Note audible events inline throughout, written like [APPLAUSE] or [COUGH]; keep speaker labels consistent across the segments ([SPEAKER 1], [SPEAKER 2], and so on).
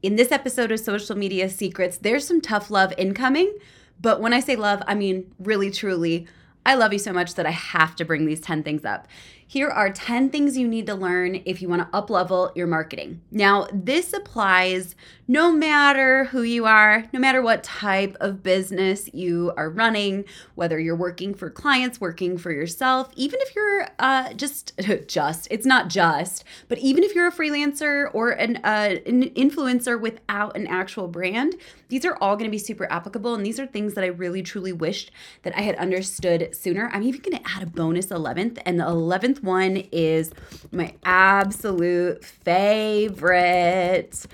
[SPEAKER 1] In this episode of Social Media Secrets, there's some tough love incoming. But when I say love, I mean really, truly, I love you so much that I have to bring these 10 things up. Here are 10 things you need to learn if you want to uplevel your marketing. Now, this applies no matter who you are, no matter what type of business you are running, whether you're working for clients, working for yourself, even if you're uh, just, [LAUGHS] just, it's not just, but even if you're a freelancer or an, uh, an influencer without an actual brand, these are all going to be super applicable. And these are things that I really truly wished that I had understood sooner. I'm even going to add a bonus 11th, and the 11th one is my absolute favorite.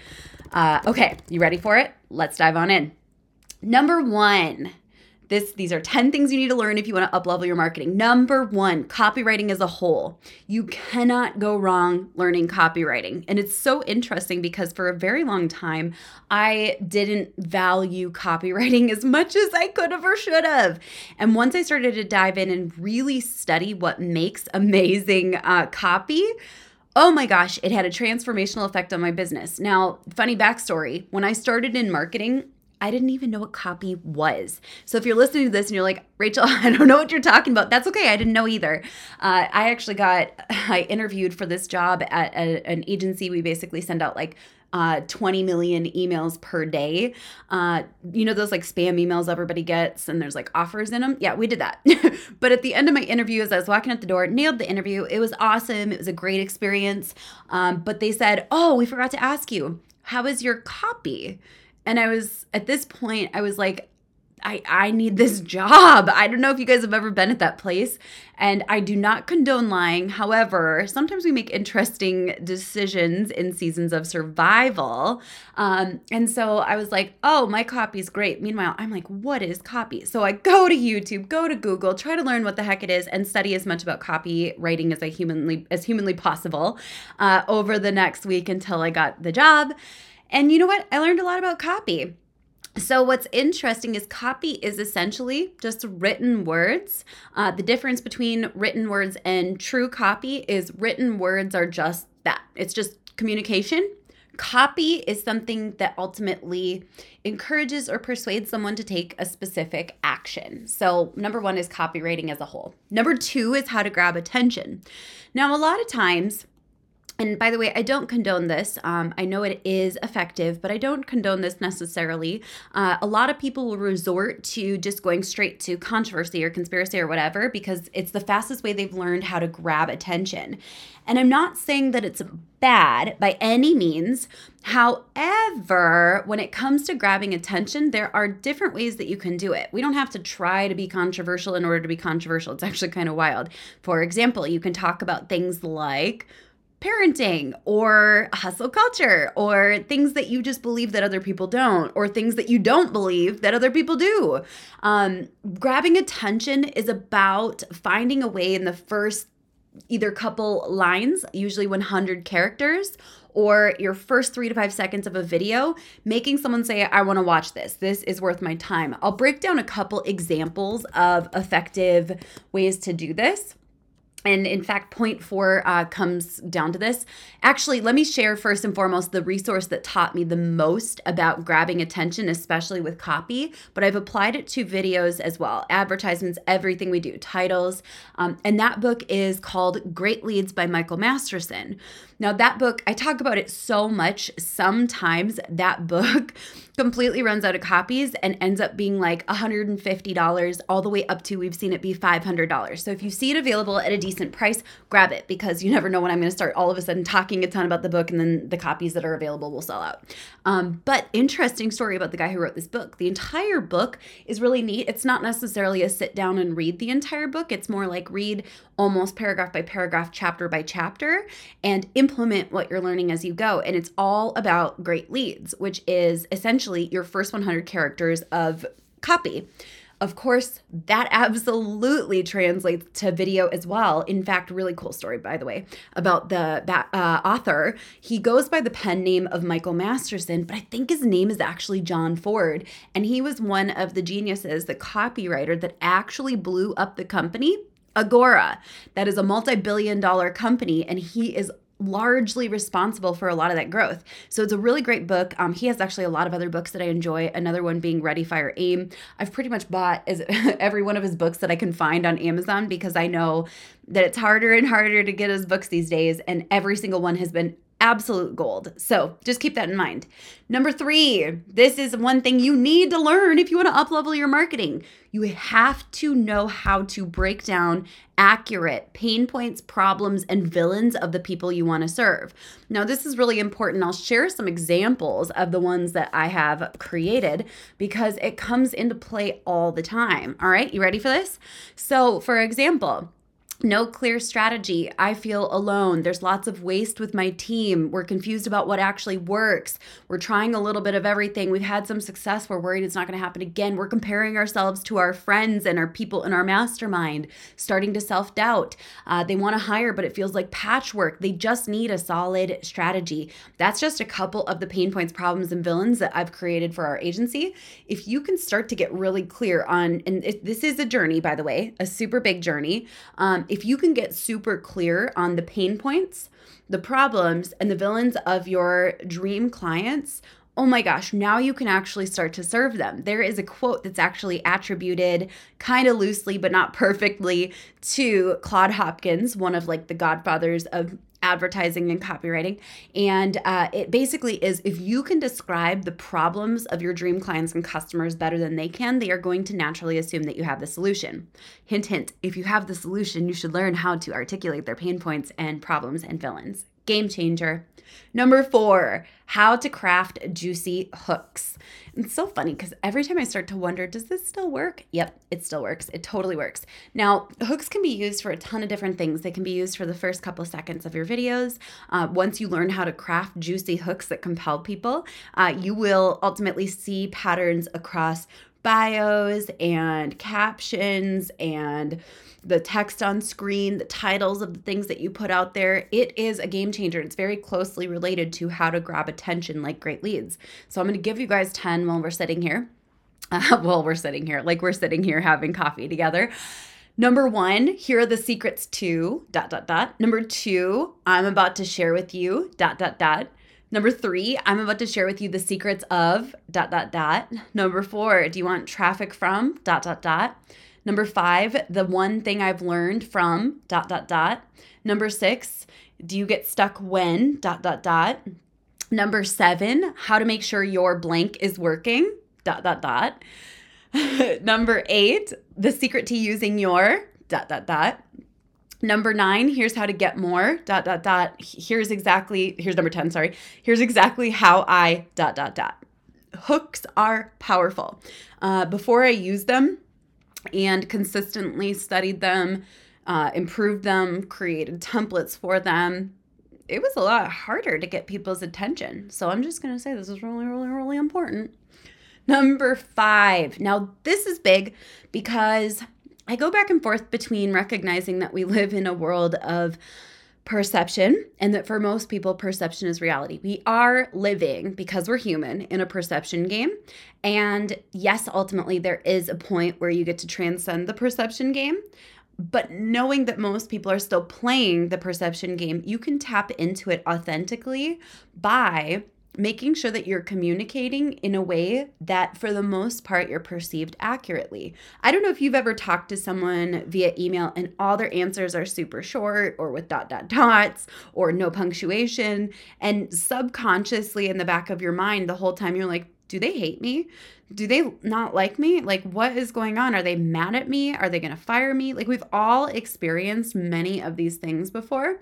[SPEAKER 1] Uh, okay, you ready for it? Let's dive on in. Number one, this these are 10 things you need to learn if you want to uplevel your marketing. Number 1, copywriting as a whole. You cannot go wrong learning copywriting. And it's so interesting because for a very long time I didn't value copywriting [LAUGHS] as much as I could have or should have. And once I started to dive in and really study what makes amazing uh, copy, Oh my gosh, it had a transformational effect on my business. Now, funny backstory when I started in marketing, I didn't even know what copy was. So if you're listening to this and you're like, Rachel, [LAUGHS] I don't know what you're talking about, that's okay. I didn't know either. Uh, I actually got, [LAUGHS] I interviewed for this job at a, an agency. We basically send out like uh, 20 million emails per day. Uh, you know, those like spam emails everybody gets and there's like offers in them? Yeah, we did that. [LAUGHS] but at the end of my interview, as I was walking out the door, nailed the interview. It was awesome. It was a great experience. Um, but they said, Oh, we forgot to ask you, how is your copy? And I was at this point, I was like, I, I need this job. I don't know if you guys have ever been at that place. And I do not condone lying. However, sometimes we make interesting decisions in seasons of survival. Um, and so I was like, oh, my copy is great. Meanwhile, I'm like, what is copy? So I go to YouTube, go to Google, try to learn what the heck it is, and study as much about copywriting as I humanly as humanly possible uh, over the next week until I got the job. And you know what? I learned a lot about copy. So, what's interesting is copy is essentially just written words. Uh, the difference between written words and true copy is written words are just that it's just communication. Copy is something that ultimately encourages or persuades someone to take a specific action. So, number one is copywriting as a whole. Number two is how to grab attention. Now, a lot of times, and by the way, I don't condone this. Um, I know it is effective, but I don't condone this necessarily. Uh, a lot of people will resort to just going straight to controversy or conspiracy or whatever because it's the fastest way they've learned how to grab attention. And I'm not saying that it's bad by any means. However, when it comes to grabbing attention, there are different ways that you can do it. We don't have to try to be controversial in order to be controversial. It's actually kind of wild. For example, you can talk about things like parenting or hustle culture or things that you just believe that other people don't or things that you don't believe that other people do. Um, grabbing attention is about finding a way in the first either couple lines, usually 100 characters, or your first three to five seconds of a video, making someone say, I want to watch this. This is worth my time. I'll break down a couple examples of effective ways to do this and in fact, point four uh, comes down to this. Actually, let me share first and foremost the resource that taught me the most about grabbing attention, especially with copy, but I've applied it to videos as well advertisements, everything we do, titles. Um, and that book is called Great Leads by Michael Masterson. Now, that book, I talk about it so much. Sometimes that book [LAUGHS] completely runs out of copies and ends up being like $150 all the way up to we've seen it be $500. So if you see it available at a decent price, grab it because you never know when I'm going to start all of a sudden talking a ton about the book and then the copies that are available will sell out. Um, but interesting story about the guy who wrote this book. The entire book is really neat. It's not necessarily a sit down and read the entire book, it's more like read almost paragraph by paragraph, chapter by chapter, and implement what you're learning as you go. And it's all about great leads, which is essentially essentially your first 100 characters of copy. Of course, that absolutely translates to video as well. In fact, really cool story, by the way, about the that, uh, author. He goes by the pen name of Michael Masterson, but I think his name is actually John Ford. And he was one of the geniuses, the copywriter that actually blew up the company Agora. That is a multi billion dollar company, and he is largely responsible for a lot of that growth. So it's a really great book. Um, he has actually a lot of other books that I enjoy. Another one being Ready, Fire, Aim. I've pretty much bought as [LAUGHS] every one of his books that I can find on Amazon because I know that it's harder and harder to get his books these days, and every single one has been absolute gold. So just keep that in mind. Number three, this is one thing you need to learn if you want to uplevel your marketing. You have to know how to break down accurate pain points, problems, and villains of the people you want to serve. Now, this is really important. I'll share some examples of the ones that I have created because it comes into play all the time. All right, you ready for this? So, for example, no clear strategy. I feel alone. There's lots of waste with my team. We're confused about what actually works. We're trying a little bit of everything. We've had some success. We're worried it's not going to happen again. We're comparing ourselves to our friends and our people in our mastermind, starting to self doubt. Uh, they want to hire, but it feels like patchwork. They just need a solid strategy. That's just a couple of the pain points, problems, and villains that I've created for our agency. If you can start to get really clear on, and this is a journey, by the way, a super big journey. Um, if you can get super clear on the pain points, the problems, and the villains of your dream clients, oh my gosh, now you can actually start to serve them. There is a quote that's actually attributed kind of loosely, but not perfectly, to Claude Hopkins, one of like the godfathers of advertising and copywriting. And uh, it basically is if you can describe the problems of your dream clients and customers better than they can, they are going to naturally assume that you have the solution. Hint, hint, if you have the solution, you should learn how to articulate their pain points and problems and villains. Game changer. Number four, how to craft juicy hooks. It's so funny because every time I start to wonder, does this still work? Yep, it still works. It totally works. Now, hooks can be used for a ton of different things. They can be used for the first couple seconds of your videos. Uh, once you learn how to craft juicy hooks that compel people, uh, you will ultimately see patterns across bios and captions and the text on screen, the titles of the things that you put out there. It is a game changer. It's very closely related to how to grab attention like great leads. So I'm going to give you guys 10 while we're sitting here. Uh, [LAUGHS] while we're sitting here, like we're sitting here having coffee together. Number one, here are the secrets to dot dot dot. Number two, I'm about to share with you dot dot dot. Number three, I'm about to share with you the secrets of dot dot dot. Number four, do you want traffic from dot dot dot? Number five, the one thing I've learned from dot dot dot. Number six, do you get stuck when dot dot dot? Number seven, how to make sure your blank is working dot dot dot. [LAUGHS] Number eight, the secret to using your dot dot dot. Number nine, here's how to get more dot dot dot. Here's exactly here's number 10, sorry. Here's exactly how I dot dot dot. Hooks are powerful. Uh, before I use them, and consistently studied them, uh, improved them, created templates for them. It was a lot harder to get people's attention. So I'm just going to say this is really, really, really important. Number five. Now, this is big because I go back and forth between recognizing that we live in a world of perception and that for most people perception is reality. We are living because we're human in a perception game. And yes, ultimately there is a point where you get to transcend the perception game. But knowing that most people are still playing the perception game, you can tap into it authentically by making sure that you're communicating in a way that for the most part you're perceived accurately. I don't know if you've ever talked to someone via email and all their answers are super short or with dot dot dots or no punctuation and subconsciously in the back of your mind the whole time you're like do they hate me? Do they not like me? Like, what is going on? Are they mad at me? Are they going to fire me? Like, we've all experienced many of these things before.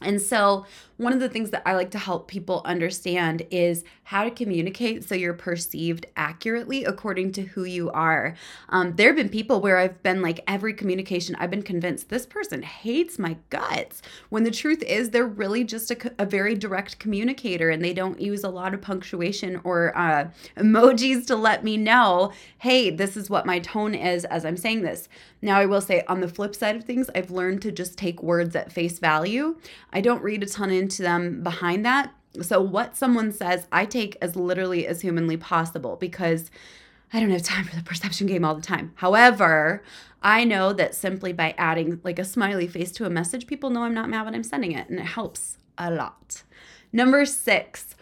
[SPEAKER 1] And so, one of the things that I like to help people understand is how to communicate so you're perceived accurately according to who you are. Um, there have been people where I've been like, every communication, I've been convinced this person hates my guts. When the truth is, they're really just a, a very direct communicator and they don't use a lot of punctuation or uh, emojis to let me know, hey, this is what my tone is as I'm saying this. Now, I will say on the flip side of things, I've learned to just take words at face value. I don't read a ton into them behind that. So, what someone says, I take as literally as humanly possible because I don't have time for the perception game all the time. However, I know that simply by adding like a smiley face to a message, people know I'm not mad when I'm sending it, and it helps a lot. Number six,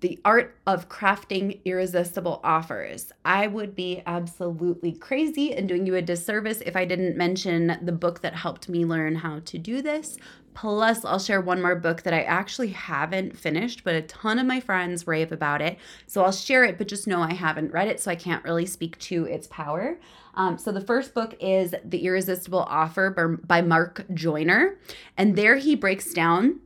[SPEAKER 1] the art of crafting irresistible offers. I would be absolutely crazy and doing you a disservice if I didn't mention the book that helped me learn how to do this. Plus, I'll share one more book that I actually haven't finished, but a ton of my friends rave about it. So I'll share it, but just know I haven't read it, so I can't really speak to its power. Um, so the first book is The Irresistible Offer by Mark Joyner. And there he breaks down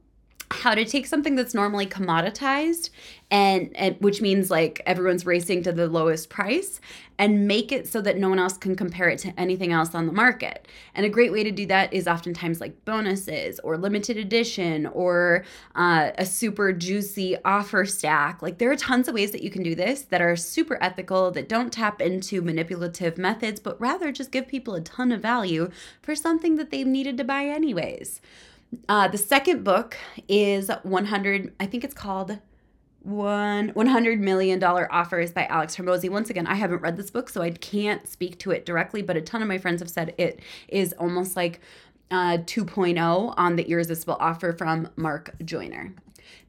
[SPEAKER 1] how to take something that's normally commoditized and, and which means like everyone's racing to the lowest price and make it so that no one else can compare it to anything else on the market. And a great way to do that is oftentimes like bonuses or limited edition or uh, a super juicy offer stack. Like there are tons of ways that you can do this that are super ethical, that don't tap into manipulative methods, but rather just give people a ton of value for something that they've needed to buy anyways. Uh, the second book is 100, I think it's called one 100 million dollar offers by alex hormozi once again i haven't read this book so i can't speak to it directly but a ton of my friends have said it is almost like uh, 2.0 on the irresistible offer from mark joyner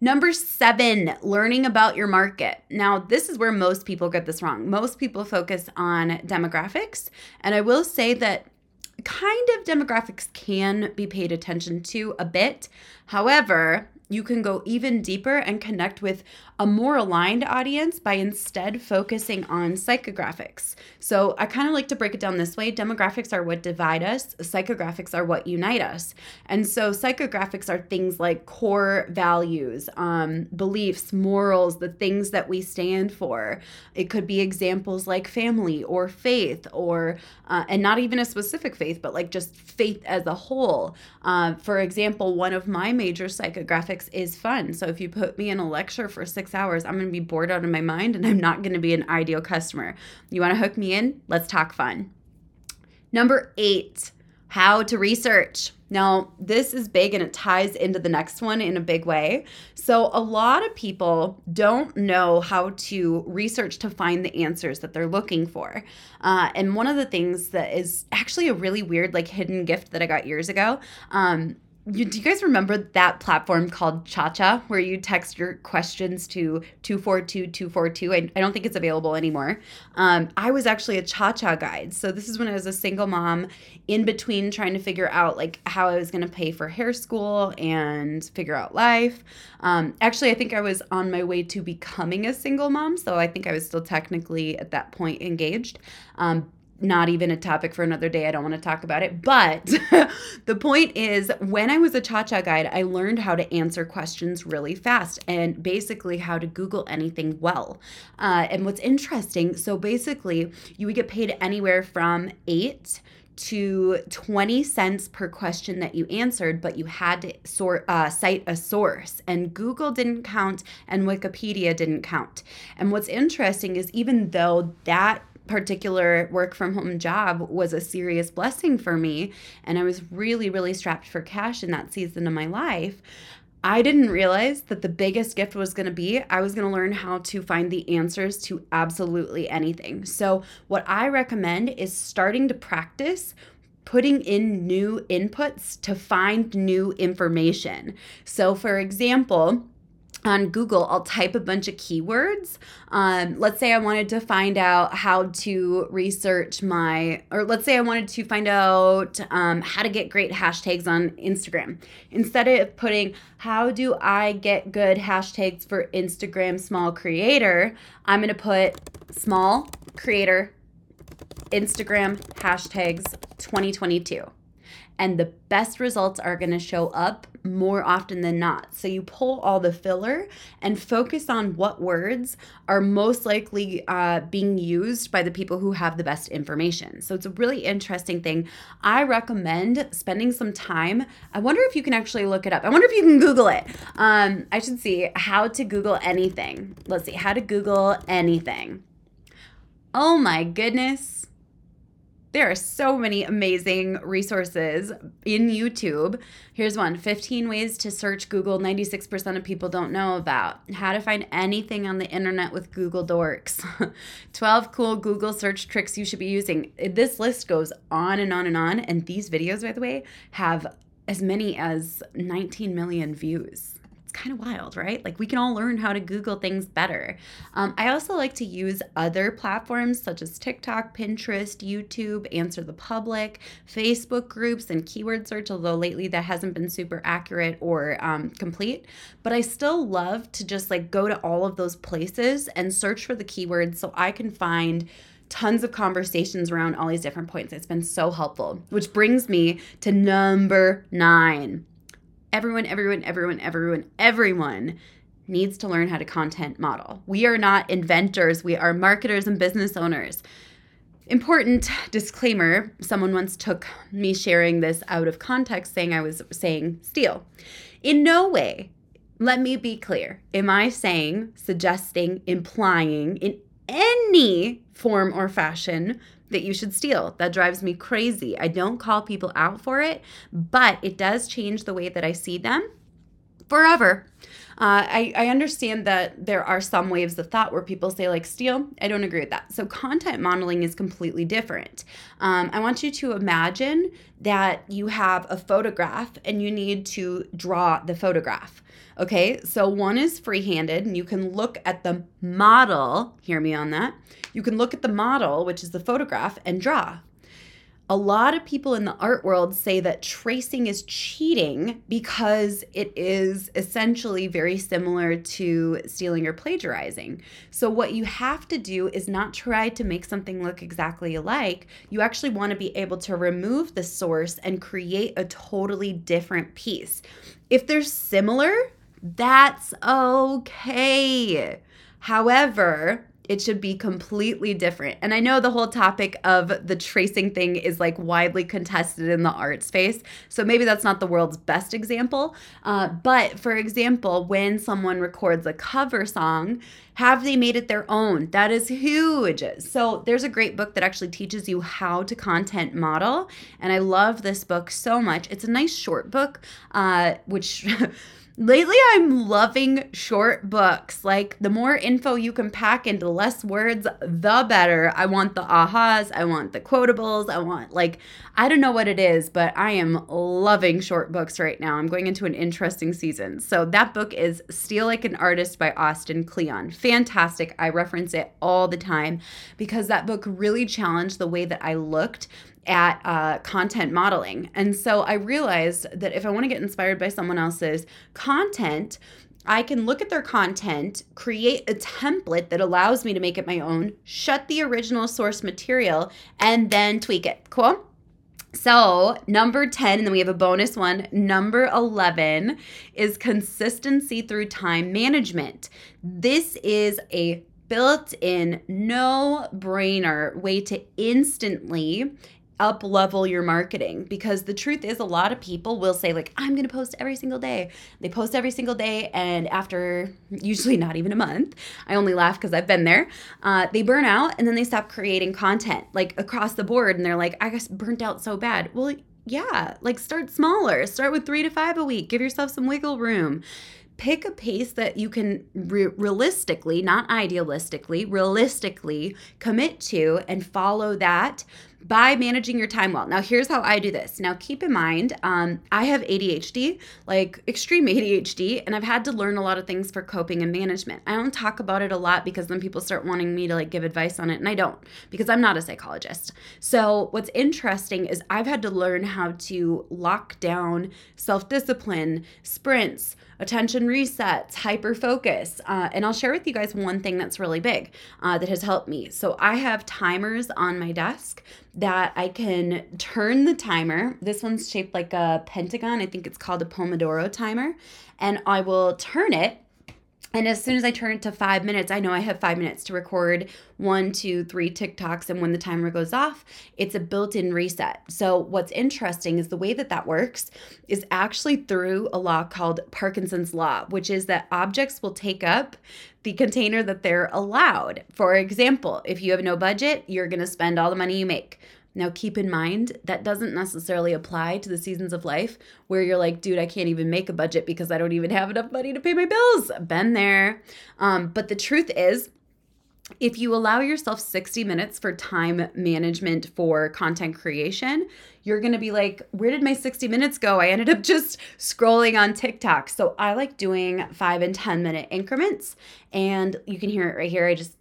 [SPEAKER 1] Number seven, learning about your market. Now, this is where most people get this wrong. Most people focus on demographics. And I will say that kind of demographics can be paid attention to a bit. However, you can go even deeper and connect with a more aligned audience by instead focusing on psychographics. So I kind of like to break it down this way demographics are what divide us, psychographics are what unite us. And so psychographics are things like core values, um, beliefs, morals, the things that we stand for. It could be examples like family or faith, or, uh, and not even a specific faith, but like just faith as a whole. Uh, for example, one of my major psychographics is fun. So if you put me in a lecture for six hours, I'm going to be bored out of my mind and I'm not going to be an ideal customer. You want to hook me in? Let's talk fun. Number eight, how to research. Now, this is big and it ties into the next one in a big way. So, a lot of people don't know how to research to find the answers that they're looking for. Uh, and one of the things that is actually a really weird, like, hidden gift that I got years ago. Um, you, do you guys remember that platform called Cha where you text your questions to 242242? I, I don't think it's available anymore. Um, I was actually a Cha guide. So this is when I was a single mom in between trying to figure out like how I was going to pay for hair school and figure out life. Um, actually, I think I was on my way to becoming a single mom. So I think I was still technically at that point engaged. Um, not even a topic for another day. I don't want to talk about it. But [LAUGHS] the point is, when I was a ChaCha guide, I learned how to answer questions really fast and basically how to Google anything well. Uh, and what's interesting, so basically, you would get paid anywhere from eight to 20 cents per question that you answered, but you had to sort, uh, cite a source. And Google didn't count and Wikipedia didn't count. And what's interesting is even though that particular work from home job was a serious blessing for me and I was really really strapped for cash in that season of my life. I didn't realize that the biggest gift was going to be I was going to learn how to find the answers to absolutely anything. So, what I recommend is starting to practice putting in new inputs to find new information. So, for example, on Google, I'll type a bunch of keywords. Um, let's say I wanted to find out how to research my, or let's say I wanted to find out um, how to get great hashtags on Instagram. Instead of putting, how do I get good hashtags for Instagram small creator, I'm going to put small creator Instagram hashtags 2022 and the best results are going to show up more often than not. So you pull all the filler and focus on what words are most likely uh, being used by the people who have the best information. So it's a really interesting thing. I recommend spending some time. I wonder if you can actually look it up. I wonder if you can Google it. Um, I should see how to Google anything. Let's see, how to Google anything. Oh my goodness there are so many amazing resources in YouTube. Here's one 15 ways to search Google 96% of people don't know about. How to find anything on the internet with Google Dorks. [LAUGHS] 12 cool Google search tricks you should be using. This list goes on and on and on. And these videos, by the way, have as many as 19 million views. It's kind of wild, right? Like we can all learn how to Google things better. Um, I also like to use other platforms such as TikTok, Pinterest, YouTube, Answer the Public, Facebook groups, and keyword search, although lately that hasn't been super accurate or um, complete. But I still love to just like go to all of those places and search for the keywords so I can find tons of conversations around all these different points. It's been so helpful, which brings me to number nine everyone, everyone, everyone, everyone, everyone needs to learn how to content model. We are not inventors, we are marketers and business owners. Important disclaimer someone once took me sharing this out of context, saying I was saying steal. In no way, let me be clear, am I saying, suggesting, implying in any form or fashion that you should steal. That drives me crazy. I don't call people out for it, but it does change the way that I see them forever. Uh, I, I understand that there are some waves of thought where people say, like, steal. I don't agree with that. So, content modeling is completely different. Um, I want you to imagine that you have a photograph and you need to draw the photograph. Okay, so one is free handed, and you can look at the model. Hear me on that. You can look at the model, which is the photograph, and draw a lot of people in the art world say that tracing is cheating because it is essentially very similar to stealing or plagiarizing. So, what you have to do is not try to make something look exactly alike. You actually want to be able to remove the source and create a totally different piece. If they're similar, that's okay. However, it should be completely different. And I know the whole topic of the tracing thing is like widely contested in the art space. So maybe that's not the world's best example. Uh, but for example, when someone records a cover song, have they made it their own? That is huge. So there's a great book that actually teaches you how to content model. And I love this book so much. It's a nice short book, uh, which. [LAUGHS] Lately, I'm loving short books. Like, the more info you can pack into less words, the better. I want the ahas, I want the quotables, I want, like, I don't know what it is, but I am loving short books right now. I'm going into an interesting season. So, that book is Steal Like an Artist by Austin Kleon. Fantastic. I reference it all the time because that book really challenged the way that I looked at uh, content modeling. And so I realized that if I want to get inspired by someone else's content, I can look at their content, create a template that allows me to make it my own, shut the original source material, and then tweak it. Cool? So, number 10, and then we have a bonus one. Number 11 is consistency through time management. This is a built in, no brainer way to instantly up level your marketing because the truth is a lot of people will say like i'm going to post every single day. They post every single day and after usually not even a month i only laugh because i've been there uh, they burn out and then they stop creating content like across the board and they're like i guess burnt out so bad. Well yeah like start smaller start with three to five a week give yourself some wiggle room. Pick a pace that you can re- realistically, not idealistically, realistically commit to and follow that by managing your time well. Now, here's how I do this. Now, keep in mind, um, I have ADHD, like extreme ADHD, and I've had to learn a lot of things for coping and management. I don't talk about it a lot because then people start wanting me to like give advice on it, and I don't because I'm not a psychologist. So, what's interesting is I've had to learn how to lock down self discipline, sprints, attention resets, hyper focus. Uh, and I'll share with you guys one thing that's really big uh, that has helped me. So, I have timers on my desk that I can turn the timer. This one's shaped like a pentagon. I think it's called a Pomodoro timer. And I will turn it and as soon as I turn it to five minutes, I know I have five minutes to record one, two, three TikToks. And when the timer goes off, it's a built in reset. So, what's interesting is the way that that works is actually through a law called Parkinson's Law, which is that objects will take up the container that they're allowed. For example, if you have no budget, you're going to spend all the money you make. Now, keep in mind that doesn't necessarily apply to the seasons of life where you're like, dude, I can't even make a budget because I don't even have enough money to pay my bills. Been there. Um, but the truth is, if you allow yourself 60 minutes for time management for content creation, you're to be like, where did my 60 minutes go? I ended up just scrolling on TikTok. So I like doing five and 10 minute increments. And you can hear it right here. I just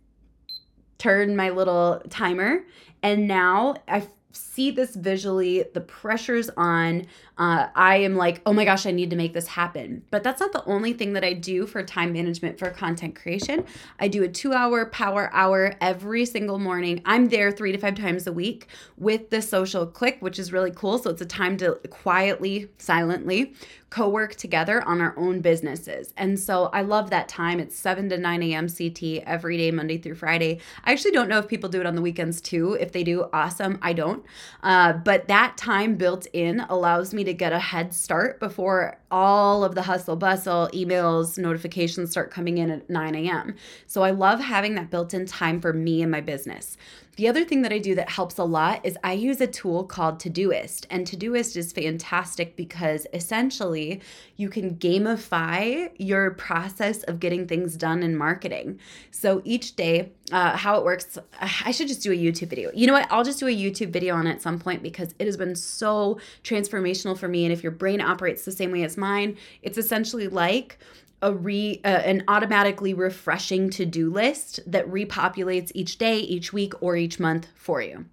[SPEAKER 1] turn my little timer. And now I see this visually, the pressure's on. Uh, I am like, oh my gosh, I need to make this happen. But that's not the only thing that I do for time management for content creation. I do a two hour power hour every single morning. I'm there three to five times a week with the social click, which is really cool. So it's a time to quietly, silently co work together on our own businesses. And so I love that time. It's 7 to 9 a.m. CT every day, Monday through Friday. I actually don't know if people do it on the weekends too. If they do, awesome. I don't. Uh, but that time built in allows me to get a head start before all of the hustle bustle, emails, notifications start coming in at 9 a.m. So I love having that built in time for me and my business. The other thing that I do that helps a lot is I use a tool called Todoist. And Todoist is fantastic because essentially you can gamify your process of getting things done in marketing. So each day, uh, how it works, I should just do a YouTube video. You know what? I'll just do a YouTube video on it at some point because it has been so transformational for me. And if your brain operates the same way as mine, it's essentially like a re uh, an automatically refreshing to-do list that repopulates each day, each week or each month for you.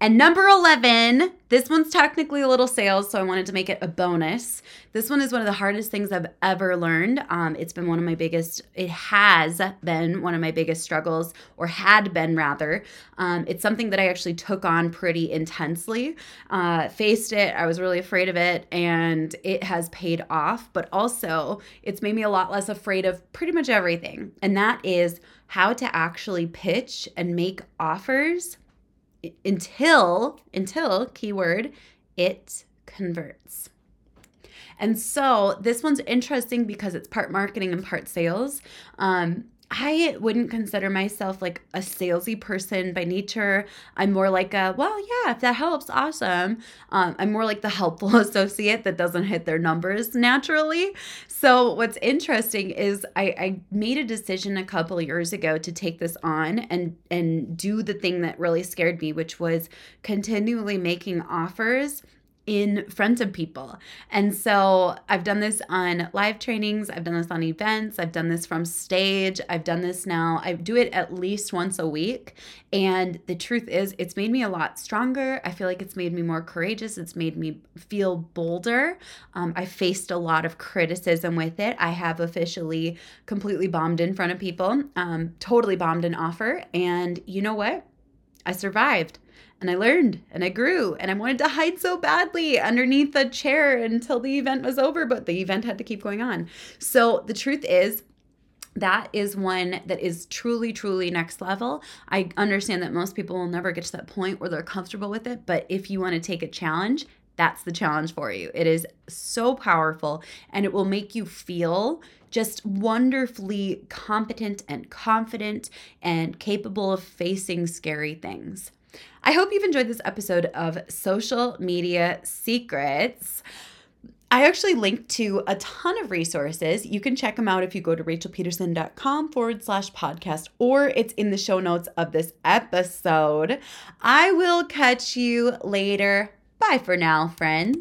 [SPEAKER 1] And number 11, this one's technically a little sales, so I wanted to make it a bonus. This one is one of the hardest things I've ever learned. Um, it's been one of my biggest, it has been one of my biggest struggles, or had been rather. Um, it's something that I actually took on pretty intensely, uh, faced it, I was really afraid of it, and it has paid off. But also, it's made me a lot less afraid of pretty much everything. And that is how to actually pitch and make offers until until keyword it converts. And so this one's interesting because it's part marketing and part sales. Um, I wouldn't consider myself like a salesy person by nature. I'm more like a, well, yeah, if that helps, awesome. Um, I'm more like the helpful [LAUGHS] associate that doesn't hit their numbers naturally. So, what's interesting is I, I made a decision a couple years ago to take this on and and do the thing that really scared me, which was continually making offers in front of people. And so I've done this on live trainings, I've done this on events, I've done this from stage, I've done this now. I do it at least once a week. And the truth is, it's made me a lot stronger. I feel like it's made me more courageous, it's made me feel bolder. Um, I faced a lot of criticism with it. I have officially completely bombed in front of people, um, totally bombed an offer. And you know what? I survived and I learned and I grew and I wanted to hide so badly underneath a chair until the event was over, but the event had to keep going on. So the truth is, that is one that is truly, truly next level. I understand that most people will never get to that point where they're comfortable with it, but if you want to take a challenge, that's the challenge for you. It is so powerful and it will make you feel just wonderfully competent and confident and capable of facing scary things. I hope you've enjoyed this episode of Social Media Secrets. I actually linked to a ton of resources. You can check them out if you go to rachelpedersen.com forward slash podcast, or it's in the show notes of this episode. I will catch you later. Bye for now, friends.